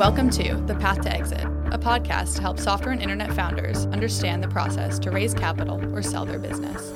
Welcome to The Path to Exit, a podcast to help software and internet founders understand the process to raise capital or sell their business.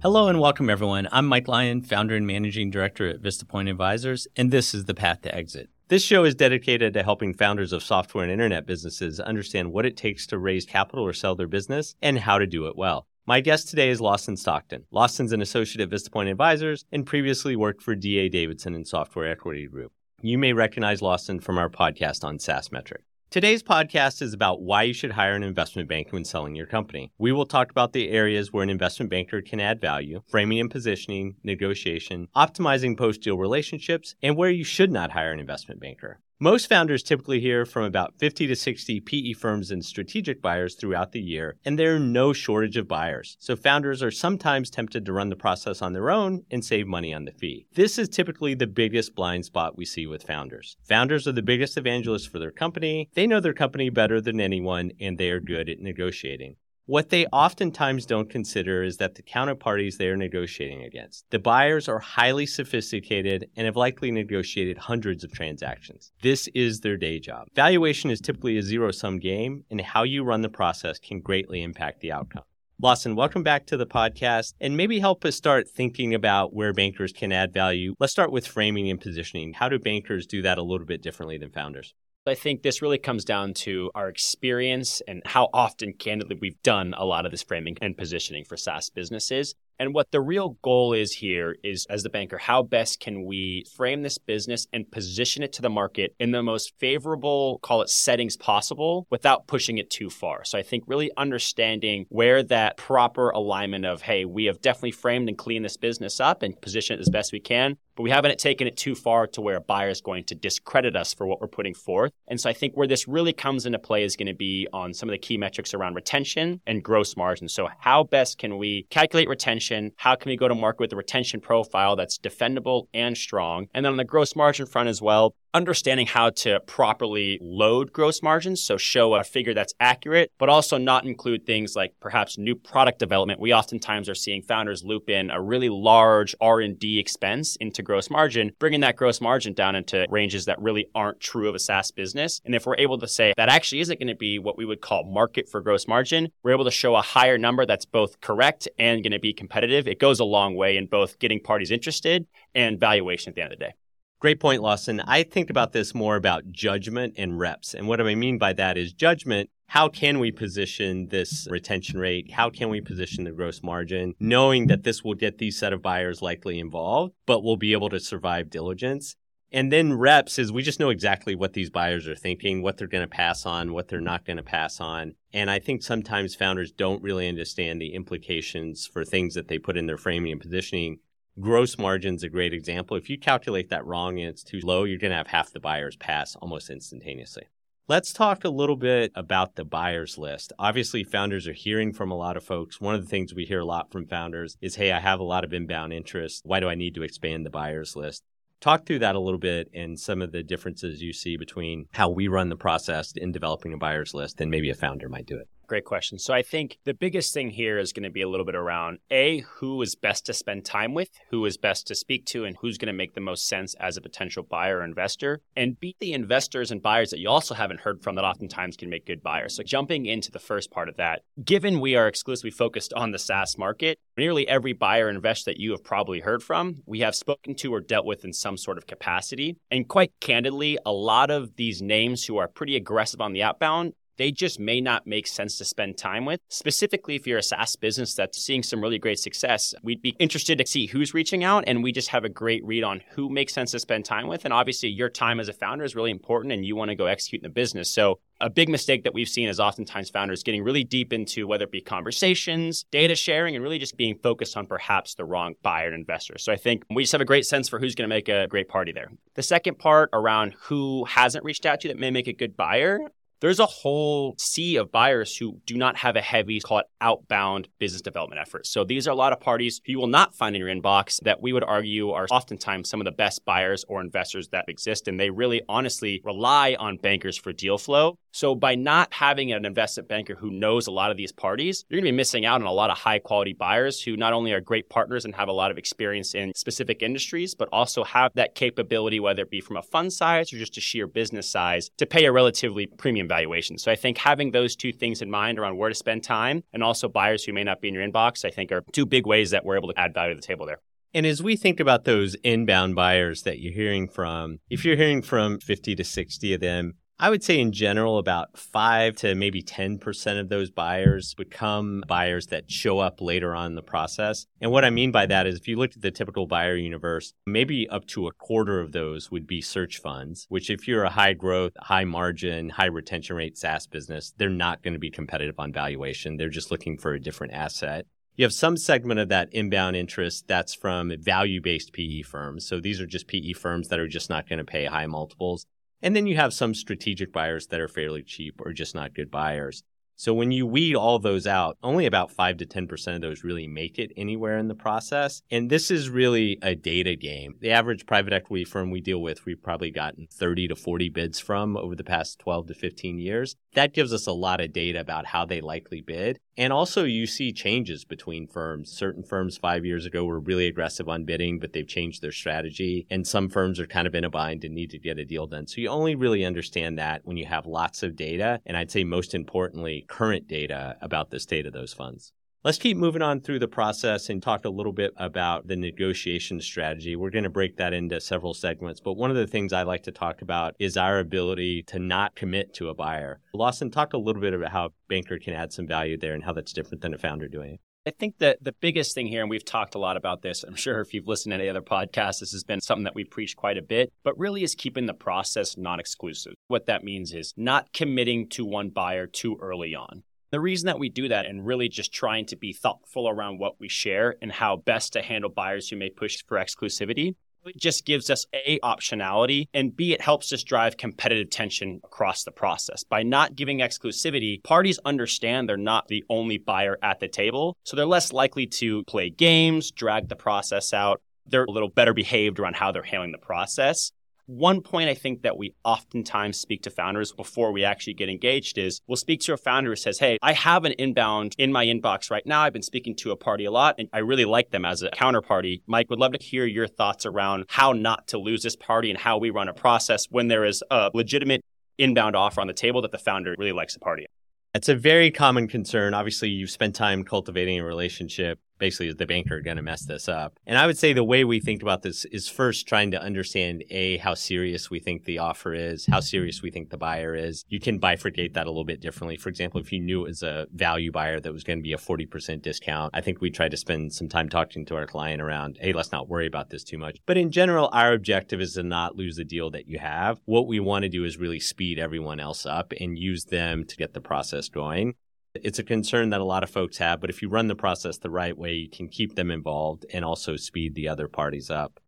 Hello and welcome, everyone. I'm Mike Lyon, founder and managing director at VistaPoint Advisors, and this is The Path to Exit. This show is dedicated to helping founders of software and internet businesses understand what it takes to raise capital or sell their business and how to do it well. My guest today is Lawson Stockton. Lawson's an associate at VistaPoint Advisors and previously worked for DA Davidson and Software Equity Group. You may recognize Lawson from our podcast on SaaS Metric. Today's podcast is about why you should hire an investment banker when selling your company. We will talk about the areas where an investment banker can add value, framing and positioning, negotiation, optimizing post deal relationships, and where you should not hire an investment banker. Most founders typically hear from about 50 to 60 PE firms and strategic buyers throughout the year, and there are no shortage of buyers. So founders are sometimes tempted to run the process on their own and save money on the fee. This is typically the biggest blind spot we see with founders. Founders are the biggest evangelists for their company. They know their company better than anyone, and they are good at negotiating. What they oftentimes don't consider is that the counterparties they are negotiating against. The buyers are highly sophisticated and have likely negotiated hundreds of transactions. This is their day job. Valuation is typically a zero sum game, and how you run the process can greatly impact the outcome. Lawson, welcome back to the podcast and maybe help us start thinking about where bankers can add value. Let's start with framing and positioning. How do bankers do that a little bit differently than founders? I think this really comes down to our experience and how often, candidly, we've done a lot of this framing and positioning for SaaS businesses. And what the real goal is here is, as the banker, how best can we frame this business and position it to the market in the most favorable, call it settings possible without pushing it too far. So I think really understanding where that proper alignment of, hey, we have definitely framed and cleaned this business up and positioned it as best we can, but we haven't taken it too far to where a buyer is going to discredit us for what we're putting forth. And so I think where this really comes into play is going to be on some of the key metrics around retention and gross margin. So how best can we calculate retention? How can we go to market with a retention profile that's defendable and strong? And then on the gross margin front as well, understanding how to properly load gross margins so show a figure that's accurate but also not include things like perhaps new product development. We oftentimes are seeing founders loop in a really large r&d expense into gross margin bringing that gross margin down into ranges that really aren't true of a saas business. And if we're able to say that actually isn't going to be what we would call market for gross margin we're able to show a higher number that's both correct and going to be competitive. It goes a long way in both getting parties interested and valuation at the end of the day Great point, Lawson. I think about this more about judgment and reps. And what I mean by that is judgment. How can we position this retention rate? How can we position the gross margin, knowing that this will get these set of buyers likely involved, but we'll be able to survive diligence? And then reps is we just know exactly what these buyers are thinking, what they're going to pass on, what they're not going to pass on. And I think sometimes founders don't really understand the implications for things that they put in their framing and positioning Gross margin's a great example. If you calculate that wrong and it's too low, you're going to have half the buyers pass almost instantaneously. Let's talk a little bit about the buyers list. Obviously, founders are hearing from a lot of folks. One of the things we hear a lot from founders is, hey, I have a lot of inbound interest. Why do I need to expand the buyers list? Talk through that a little bit and some of the differences you see between how we run the process in developing a buyers list and maybe a founder might do it. Great question. So I think the biggest thing here is going to be a little bit around A, who is best to spend time with, who is best to speak to, and who's going to make the most sense as a potential buyer or investor. And B, the investors and buyers that you also haven't heard from that oftentimes can make good buyers. So jumping into the first part of that, given we are exclusively focused on the SaaS market, nearly every buyer or investor that you have probably heard from, we have spoken to or dealt with in some sort of capacity. And quite candidly, a lot of these names who are pretty aggressive on the outbound they just may not make sense to spend time with. Specifically, if you're a SaaS business that's seeing some really great success, we'd be interested to see who's reaching out and we just have a great read on who makes sense to spend time with. And obviously, your time as a founder is really important and you want to go execute in the business. So, a big mistake that we've seen is oftentimes founders getting really deep into whether it be conversations, data sharing, and really just being focused on perhaps the wrong buyer and investor. So I think we just have a great sense for who's going to make a great party there. The second part around who hasn't reached out to you that may make a good buyer, there's a whole sea of buyers who do not have a heavy, call it outbound business development effort. So these are a lot of parties who you will not find in your inbox that we would argue are oftentimes some of the best buyers or investors that exist. And they really honestly rely on bankers for deal flow. So by not having an investment banker who knows a lot of these parties, you're going to be missing out on a lot of high quality buyers who not only are great partners and have a lot of experience in specific industries, but also have that capability, whether it be from a fund size or just a sheer business size, to pay a relatively premium valuation. So I think having those two things in mind around where to spend time and also buyers who may not be in your inbox, I think are two big ways that we're able to add value to the table there. And as we think about those inbound buyers that you're hearing from, if you're hearing from 50 to 60 of them, I would say in general, about five to maybe 10% of those buyers become buyers that show up later on in the process. And what I mean by that is if you look at the typical buyer universe, maybe up to a quarter of those would be search funds, which if you're a high growth, high margin, high retention rate SaaS business, they're not going to be competitive on valuation. They're just looking for a different asset. You have some segment of that inbound interest that's from value based PE firms. So these are just PE firms that are just not going to pay high multiples. And then you have some strategic buyers that are fairly cheap or just not good buyers. So when you weed all those out, only about 5 to 10% of those really make it anywhere in the process. And this is really a data game. The average private equity firm we deal with, we've probably gotten 30 to 40 bids from over the past 12 to 15 years. That gives us a lot of data about how they likely bid. And also, you see changes between firms. Certain firms five years ago were really aggressive on bidding, but they've changed their strategy. And some firms are kind of in a bind and need to get a deal done. So you only really understand that when you have lots of data. And I'd say most importantly, current data about the state of those funds. Let's keep moving on through the process and talk a little bit about the negotiation strategy. We're going to break that into several segments, but one of the things I like to talk about is our ability to not commit to a buyer. Lawson, talk a little bit about how a banker can add some value there and how that's different than a founder doing it. I think that the biggest thing here, and we've talked a lot about this, I'm sure if you've listened to any other podcasts, this has been something that we preach quite a bit, but really is keeping the process non exclusive. What that means is not committing to one buyer too early on. The reason that we do that and really just trying to be thoughtful around what we share and how best to handle buyers who may push for exclusivity it just gives us a optionality and b it helps us drive competitive tension across the process. By not giving exclusivity parties understand they're not the only buyer at the table so they're less likely to play games drag the process out. They're a little better behaved around how they're handling the process one point I think that we oftentimes speak to founders before we actually get engaged is we'll speak to a founder who says, Hey, I have an inbound in my inbox right now. I've been speaking to a party a lot and I really like them as a counterparty. Mike, would love to hear your thoughts around how not to lose this party and how we run a process when there is a legitimate inbound offer on the table that the founder really likes the party. It's a very common concern. Obviously, you've spent time cultivating a relationship basically is the banker going to mess this up? And I would say the way we think about this is first trying to understand A, how serious we think the offer is, how serious we think the buyer is. You can bifurcate that a little bit differently. For example, if you knew it was a value buyer that was going to be a 40% discount, I think we try to spend some time talking to our client around, hey, let's not worry about this too much. But in general, our objective is to not lose the deal that you have. What we want to do is really speed everyone else up and use them to get the process going. It's a concern that a lot of folks have, but if you run the process the right way, you can keep them involved and also speed the other parties up.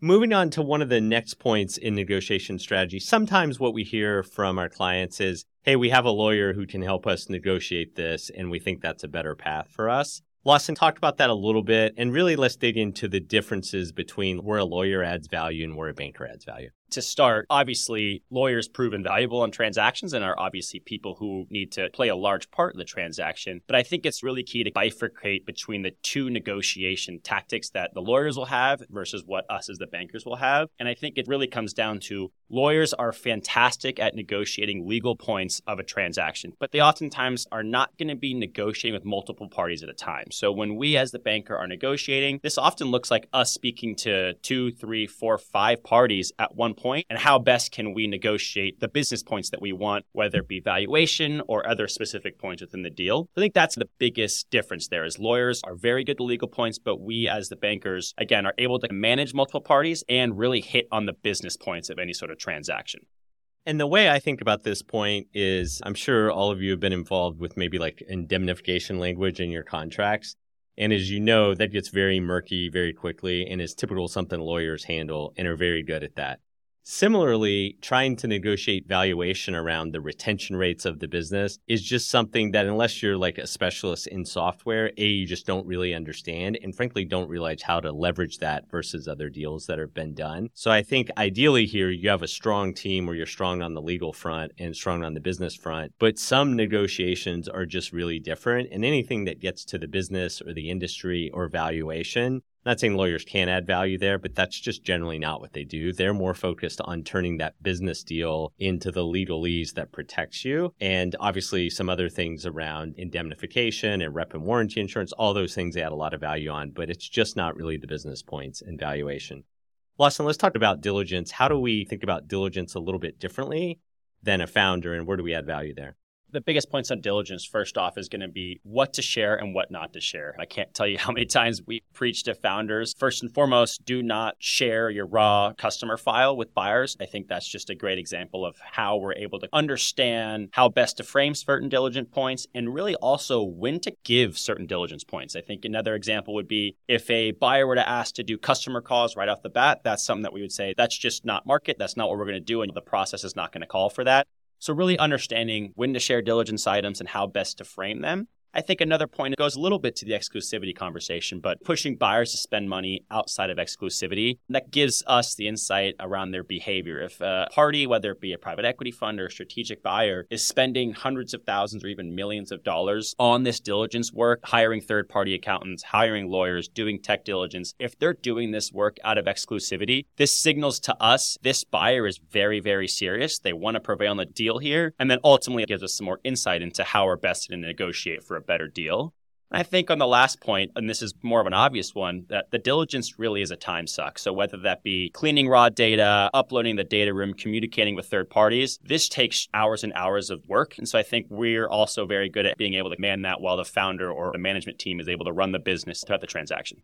Moving on to one of the next points in negotiation strategy, sometimes what we hear from our clients is, hey, we have a lawyer who can help us negotiate this, and we think that's a better path for us. Lawson talked about that a little bit, and really let's dig into the differences between where a lawyer adds value and where a banker adds value to start, obviously, lawyers prove invaluable on transactions and are obviously people who need to play a large part in the transaction. But I think it's really key to bifurcate between the two negotiation tactics that the lawyers will have versus what us as the bankers will have. And I think it really comes down to lawyers are fantastic at negotiating legal points of a transaction, but they oftentimes are not going to be negotiating with multiple parties at a time. So when we as the banker are negotiating, this often looks like us speaking to two, three, four, five parties at one point and how best can we negotiate the business points that we want, whether it be valuation or other specific points within the deal. I think that's the biggest difference there is lawyers are very good at legal points, but we as the bankers, again, are able to manage multiple parties and really hit on the business points of any sort of transaction. And the way I think about this point is I'm sure all of you have been involved with maybe like indemnification language in your contracts. And as you know, that gets very murky very quickly and is typical something lawyers handle and are very good at that. Similarly, trying to negotiate valuation around the retention rates of the business is just something that, unless you're like a specialist in software, A, you just don't really understand, and frankly, don't realize how to leverage that versus other deals that have been done. So I think ideally here, you have a strong team where you're strong on the legal front and strong on the business front, but some negotiations are just really different. And anything that gets to the business or the industry or valuation not saying lawyers can't add value there, but that's just generally not what they do. They're more focused on turning that business deal into the legalese that protects you. And obviously, some other things around indemnification and rep and warranty insurance, all those things they add a lot of value on, but it's just not really the business points and valuation. Lawson, let's talk about diligence. How do we think about diligence a little bit differently than a founder, and where do we add value there? The biggest points on diligence, first off, is going to be what to share and what not to share. I can't tell you how many times we preach to founders. First and foremost, do not share your raw customer file with buyers. I think that's just a great example of how we're able to understand how best to frame certain diligent points and really also when to give certain diligence points. I think another example would be if a buyer were to ask to do customer calls right off the bat, that's something that we would say that's just not market. That's not what we're going to do. And the process is not going to call for that. So, really understanding when to share diligence items and how best to frame them I think another point goes a little bit to the exclusivity conversation, but pushing buyers to spend money outside of exclusivity, that gives us the insight around their behavior. If a party, whether it be a private equity fund or a strategic buyer, is spending hundreds of thousands or even millions of dollars on this diligence work, hiring third party accountants, hiring lawyers, doing tech diligence, if they're doing this work out of exclusivity, this signals to us this buyer is very, very serious. They want to prevail on the deal here. And then ultimately it gives us some more insight into how we're best to negotiate for a better deal. I think on the last point, and this is more of an obvious one, that the diligence really is a time suck. So whether that be cleaning raw data, uploading the data room, communicating with third parties, this takes hours and hours of work. And so I think we're also very good at being able to man that while the founder or the management team is able to run the business throughout the transaction.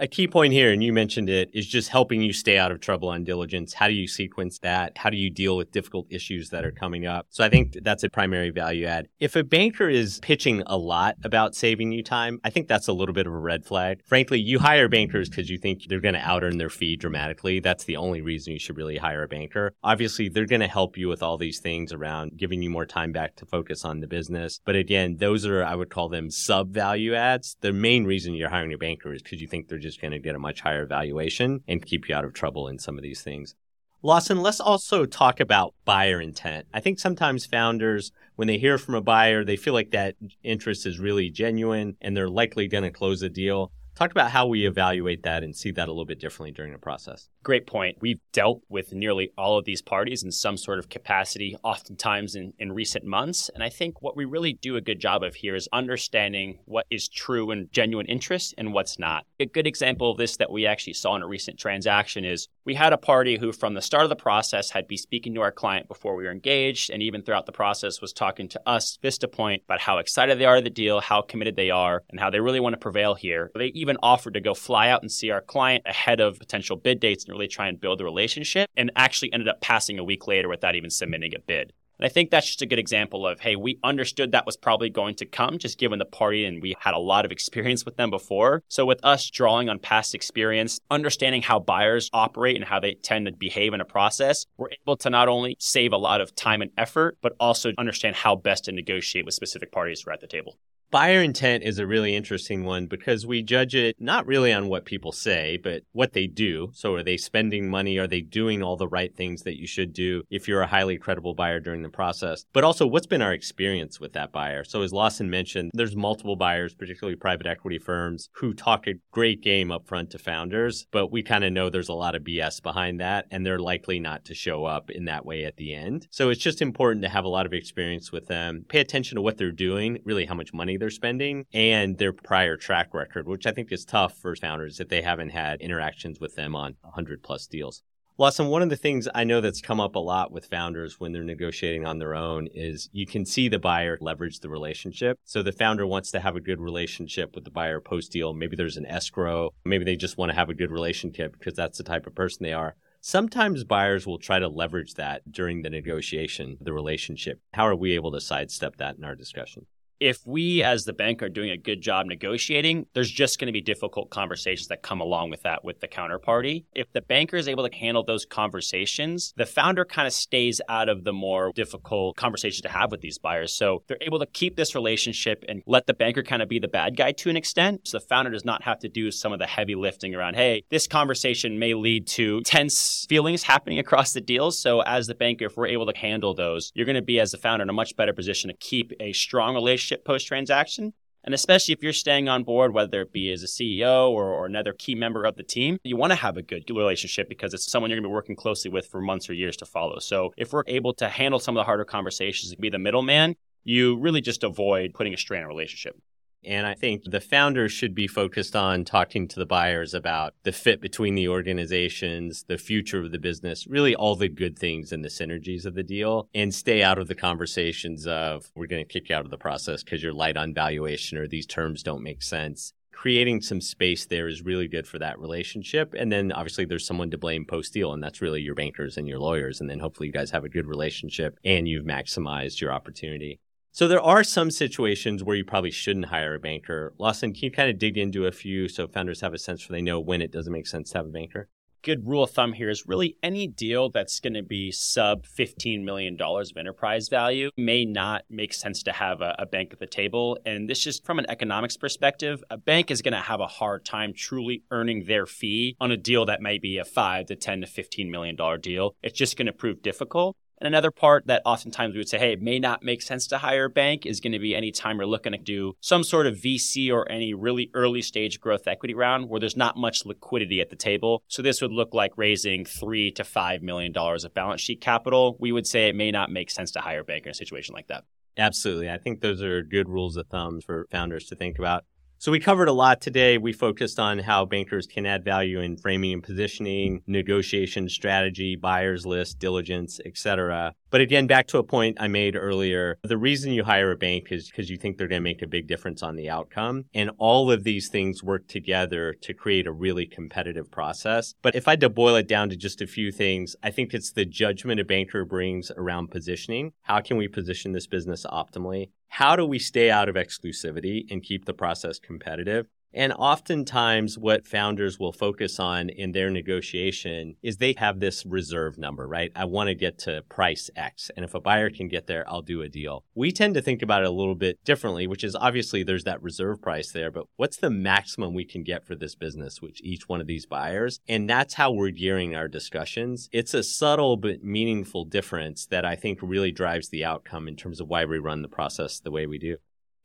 A key point here, and you mentioned it, is just helping you stay out of trouble on diligence. How do you sequence that? How do you deal with difficult issues that are coming up? So I think that's a primary value add. If a banker is pitching a lot about saving you time, I think that's a little bit of a red flag. Frankly, you hire bankers because you think they're going to out earn their fee dramatically. That's the only reason you should really hire a banker. Obviously, they're going to help you with all these things around giving you more time back to focus on the business. But again, those are, I would call them sub value adds. The main reason you're hiring a banker is because you think they're just just going to get a much higher valuation and keep you out of trouble in some of these things. Lawson, let's also talk about buyer intent. I think sometimes founders, when they hear from a buyer, they feel like that interest is really genuine and they're likely going to close a deal. Talk about how we evaluate that and see that a little bit differently during the process. Great point. We've dealt with nearly all of these parties in some sort of capacity, oftentimes in, in recent months. And I think what we really do a good job of here is understanding what is true and genuine interest and what's not. A good example of this that we actually saw in a recent transaction is we had a party who, from the start of the process, had been speaking to our client before we were engaged, and even throughout the process was talking to us, VistaPoint, about how excited they are to the deal, how committed they are, and how they really want to prevail here. They even even offered to go fly out and see our client ahead of potential bid dates and really try and build a relationship, and actually ended up passing a week later without even submitting a bid. And I think that's just a good example of, hey, we understood that was probably going to come just given the party and we had a lot of experience with them before. So with us drawing on past experience, understanding how buyers operate and how they tend to behave in a process, we're able to not only save a lot of time and effort, but also understand how best to negotiate with specific parties who are at the table. Buyer intent is a really interesting one because we judge it not really on what people say, but what they do. So, are they spending money? Are they doing all the right things that you should do if you're a highly credible buyer during the process? But also, what's been our experience with that buyer? So, as Lawson mentioned, there's multiple buyers, particularly private equity firms, who talk a great game up front to founders, but we kind of know there's a lot of BS behind that, and they're likely not to show up in that way at the end. So, it's just important to have a lot of experience with them, pay attention to what they're doing, really how much money they're spending and their prior track record, which I think is tough for founders if they haven't had interactions with them on 100 plus deals. Lawson, one of the things I know that's come up a lot with founders when they're negotiating on their own is you can see the buyer leverage the relationship. So the founder wants to have a good relationship with the buyer post deal. Maybe there's an escrow. Maybe they just want to have a good relationship because that's the type of person they are. Sometimes buyers will try to leverage that during the negotiation, the relationship. How are we able to sidestep that in our discussion? If we as the bank are doing a good job negotiating, there's just going to be difficult conversations that come along with that with the counterparty. If the banker is able to handle those conversations, the founder kind of stays out of the more difficult conversations to have with these buyers. So they're able to keep this relationship and let the banker kind of be the bad guy to an extent. So the founder does not have to do some of the heavy lifting around, hey, this conversation may lead to tense feelings happening across the deal. So as the banker, if we're able to handle those, you're going to be as the founder in a much better position to keep a strong relationship post transaction. And especially if you're staying on board, whether it be as a CEO or, or another key member of the team, you want to have a good relationship because it's someone you're going to be working closely with for months or years to follow. So if we're able to handle some of the harder conversations and be the middleman, you really just avoid putting a strain on a relationship. And I think the founders should be focused on talking to the buyers about the fit between the organizations, the future of the business, really all the good things and the synergies of the deal, and stay out of the conversations of, we're going to kick you out of the process because you're light on valuation or these terms don't make sense. Creating some space there is really good for that relationship. And then obviously there's someone to blame post deal, and that's really your bankers and your lawyers. And then hopefully you guys have a good relationship and you've maximized your opportunity. So there are some situations where you probably shouldn't hire a banker. Lawson, can you kind of dig into a few so founders have a sense for they know when it doesn't make sense to have a banker? Good rule of thumb here is really any deal that's going to be sub $15 million of enterprise value may not make sense to have a, a bank at the table. And this just from an economics perspective, a bank is going to have a hard time truly earning their fee on a deal that might be a 5 to 10 to 15 million dollar deal. It's just going to prove difficult. And another part that oftentimes we would say, hey, it may not make sense to hire a bank is going to be any time we're looking to do some sort of VC or any really early stage growth equity round where there's not much liquidity at the table. So this would look like raising three to five million dollars of balance sheet capital. We would say it may not make sense to hire a bank in a situation like that. Absolutely. I think those are good rules of thumb for founders to think about. So we covered a lot today. We focused on how bankers can add value in framing and positioning, negotiation strategy, buyers list, diligence, etc. But again, back to a point I made earlier, the reason you hire a bank is because you think they're going to make a big difference on the outcome. And all of these things work together to create a really competitive process. But if I had to boil it down to just a few things, I think it's the judgment a banker brings around positioning. How can we position this business optimally? How do we stay out of exclusivity and keep the process competitive? And oftentimes, what founders will focus on in their negotiation is they have this reserve number, right? I want to get to price X. And if a buyer can get there, I'll do a deal. We tend to think about it a little bit differently, which is obviously there's that reserve price there, but what's the maximum we can get for this business, which each one of these buyers? And that's how we're gearing our discussions. It's a subtle but meaningful difference that I think really drives the outcome in terms of why we run the process the way we do.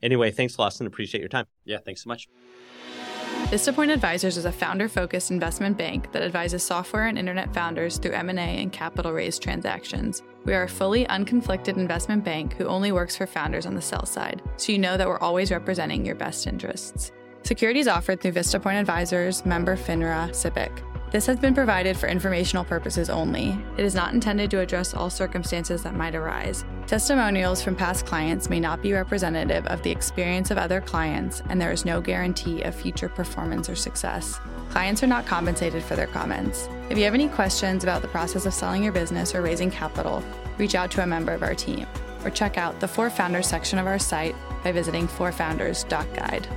Anyway, thanks, Lawson. Appreciate your time. Yeah, thanks so much. VistaPoint Advisors is a founder-focused investment bank that advises software and internet founders through M&A and capital raise transactions. We are a fully unconflicted investment bank who only works for founders on the sell side, so you know that we're always representing your best interests. Securities offered through VistaPoint Advisors, member FINRA, SIPC. This has been provided for informational purposes only. It is not intended to address all circumstances that might arise. Testimonials from past clients may not be representative of the experience of other clients, and there is no guarantee of future performance or success. Clients are not compensated for their comments. If you have any questions about the process of selling your business or raising capital, reach out to a member of our team or check out the For Founders section of our site by visiting forfounders.guide.